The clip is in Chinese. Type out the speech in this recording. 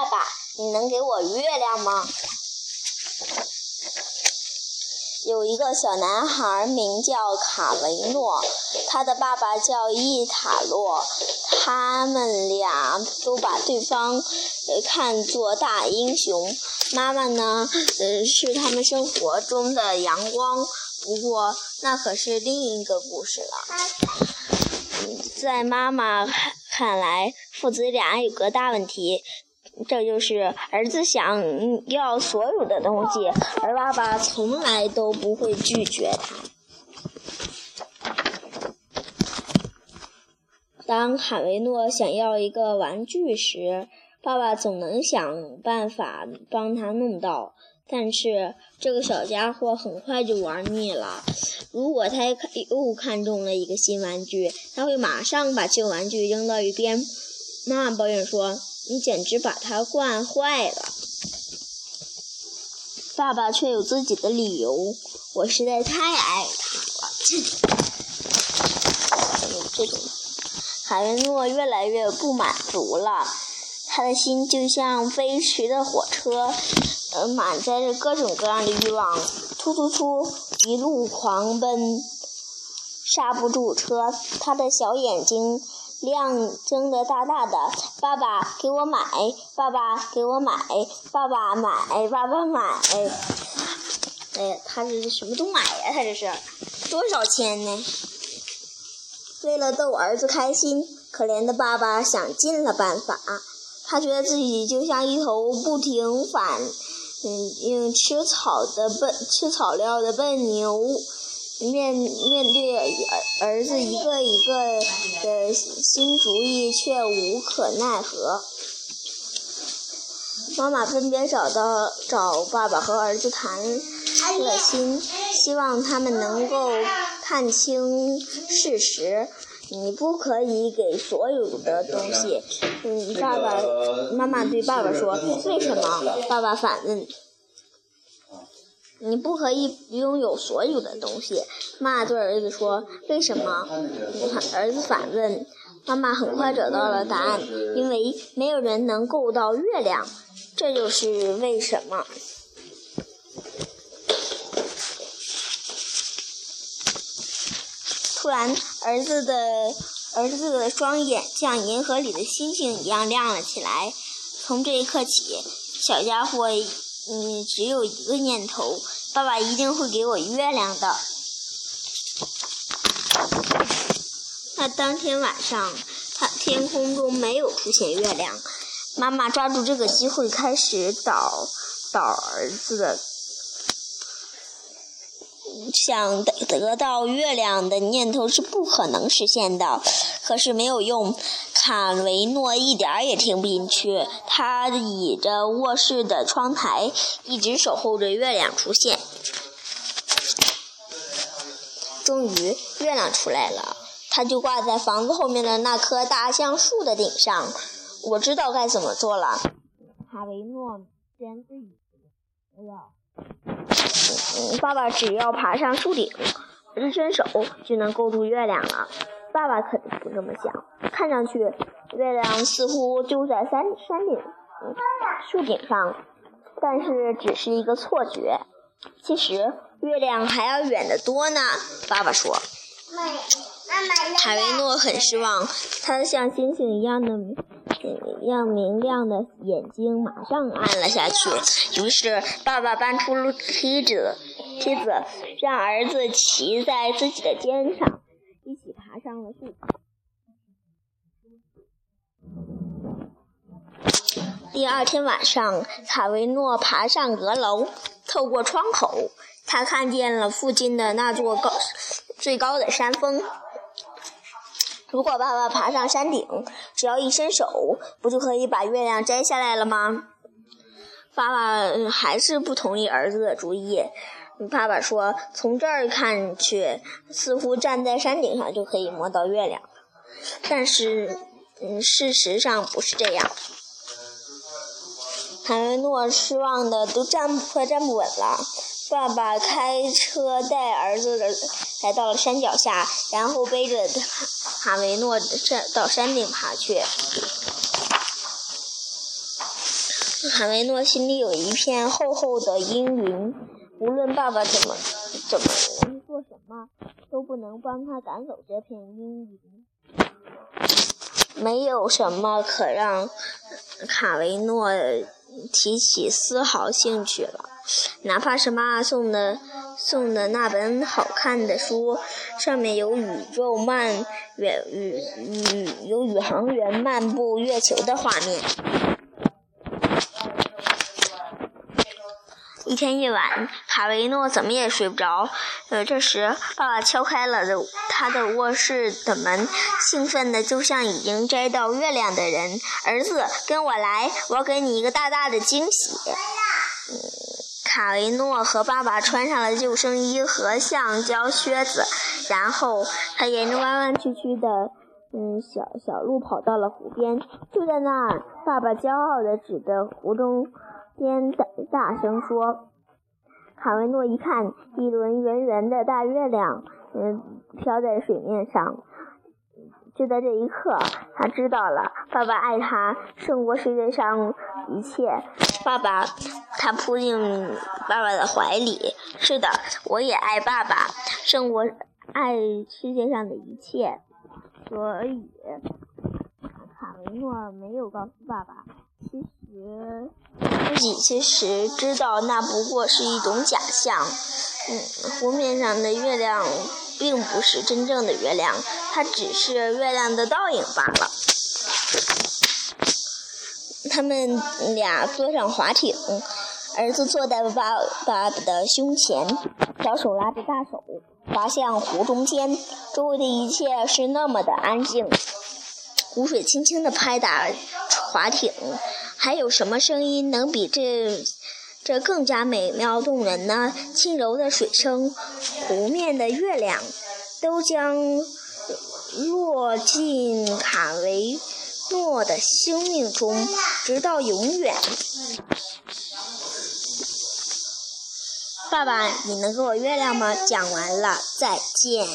爸爸，你能给我月亮吗？”有一个小男孩名叫卡维诺，他的爸爸叫伊塔洛，他们俩都把对方看作大英雄。妈妈呢，是他们生活中的阳光。不过，那可是另一个故事了。在妈妈看来，父子俩有个大问题。这就是儿子想要所有的东西，而爸爸从来都不会拒绝他。当卡维诺想要一个玩具时，爸爸总能想办法帮他弄到。但是这个小家伙很快就玩腻了。如果他又看中了一个新玩具，他会马上把旧玩具扔到一边。妈妈抱怨说。你简直把他惯坏了，爸爸却有自己的理由。我实在太爱他了。这种，卡维诺越来越不满足了，他的心就像飞驰的火车，呃，满载着各种各样的欲望，突突突，一路狂奔，刹不住车。他的小眼睛。亮睁得大大的，爸爸给我买，爸爸给我买，爸爸买，爸爸买。哎呀，他这是什么都买呀？他这是多少钱呢？为了逗儿子开心，可怜的爸爸想尽了办法。他觉得自己就像一头不停反，嗯嗯吃草的笨吃草料的笨牛。面面对儿儿子一个一个的新主意，却无可奈何。妈妈分别找到找爸爸和儿子谈了心，希望他们能够看清事实。你不可以给所有的东西。嗯，爸爸妈妈对爸爸说：“为什么？”爸爸反问。你不可以拥有所有的东西，妈妈对儿子说：“为什么？”儿子反问。妈妈很快找到了答案，因为没有人能够到月亮，这就是为什么。突然，儿子的儿子的双眼像银河里的星星一样亮了起来。从这一刻起，小家伙。嗯，只有一个念头，爸爸一定会给我月亮的。那当天晚上，他天空中没有出现月亮。妈妈抓住这个机会开始找找儿子的，想得得到月亮的念头是不可能实现的。可是没有用。卡维诺一点儿也听不进去，他倚着卧室的窗台，一直守候着月亮出现。终于，月亮出来了，它就挂在房子后面的那棵大橡树的顶上。我知道该怎么做了。卡维诺边自语：“哎呀，爸爸只要爬上树顶，一伸手就能够住月亮了。”爸爸可不这么想。看上去，月亮似乎就在山山顶、嗯树顶上，但是只是一个错觉。其实，月亮还要远得多呢。爸爸说。卡维诺很失望，他像星星一样的、一样明亮的眼睛马上暗了下去。于是，爸爸搬出了梯子，梯子让儿子骑在自己的肩上。第二天晚上，卡维诺爬上阁楼，透过窗口，他看见了附近的那座高最高的山峰。如果爸爸爬上山顶，只要一伸手，不就可以把月亮摘下来了吗？爸爸还是不同意儿子的主意。爸爸说：“从这儿看去，似乎站在山顶上就可以摸到月亮。但是，嗯，事实上不是这样。”卡维诺失望的都站快站不稳了。爸爸开车带儿子的来到了山脚下，然后背着卡维诺站到山顶爬去。卡维诺心里有一片厚厚的阴云，无论爸爸怎么怎么做什么，都不能帮他赶走这片阴云。没有什么可让卡维诺提起丝毫兴趣了，哪怕是妈妈送的送的那本好看的书，上面有宇宙漫远宇宇有宇航员漫步月球的画面。一天夜晚，卡维诺怎么也睡不着。呃，这时爸爸敲开了他的卧室的门，兴奋的就像已经摘到月亮的人。儿子，跟我来，我给你一个大大的惊喜。卡维诺和爸爸穿上了救生衣和橡胶靴子，然后他沿着弯弯曲曲的嗯小小路跑到了湖边。就在那儿，爸爸骄傲的指着湖中。边大大声说：“卡维诺一看，一轮圆圆的大月亮，嗯，飘在水面上。就在这一刻，他知道了，爸爸爱他胜过世界上一切。爸爸，他扑进爸爸的怀里。是的，我也爱爸爸，胜过爱世界上的一切。所以，卡维诺没有告诉爸爸。”其实，自己其实知道那不过是一种假象。嗯，湖面上的月亮并不是真正的月亮，它只是月亮的倒影罢了。他们俩坐上划艇，儿子坐在爸爸的胸前，小手拉着大手，滑向湖中间。周围的一切是那么的安静，湖水轻轻地拍打划艇。还有什么声音能比这这更加美妙动人呢？轻柔的水声，湖面的月亮，都将落进卡维诺的生命中，直到永远。爸爸，你能给我月亮吗？讲完了，再见。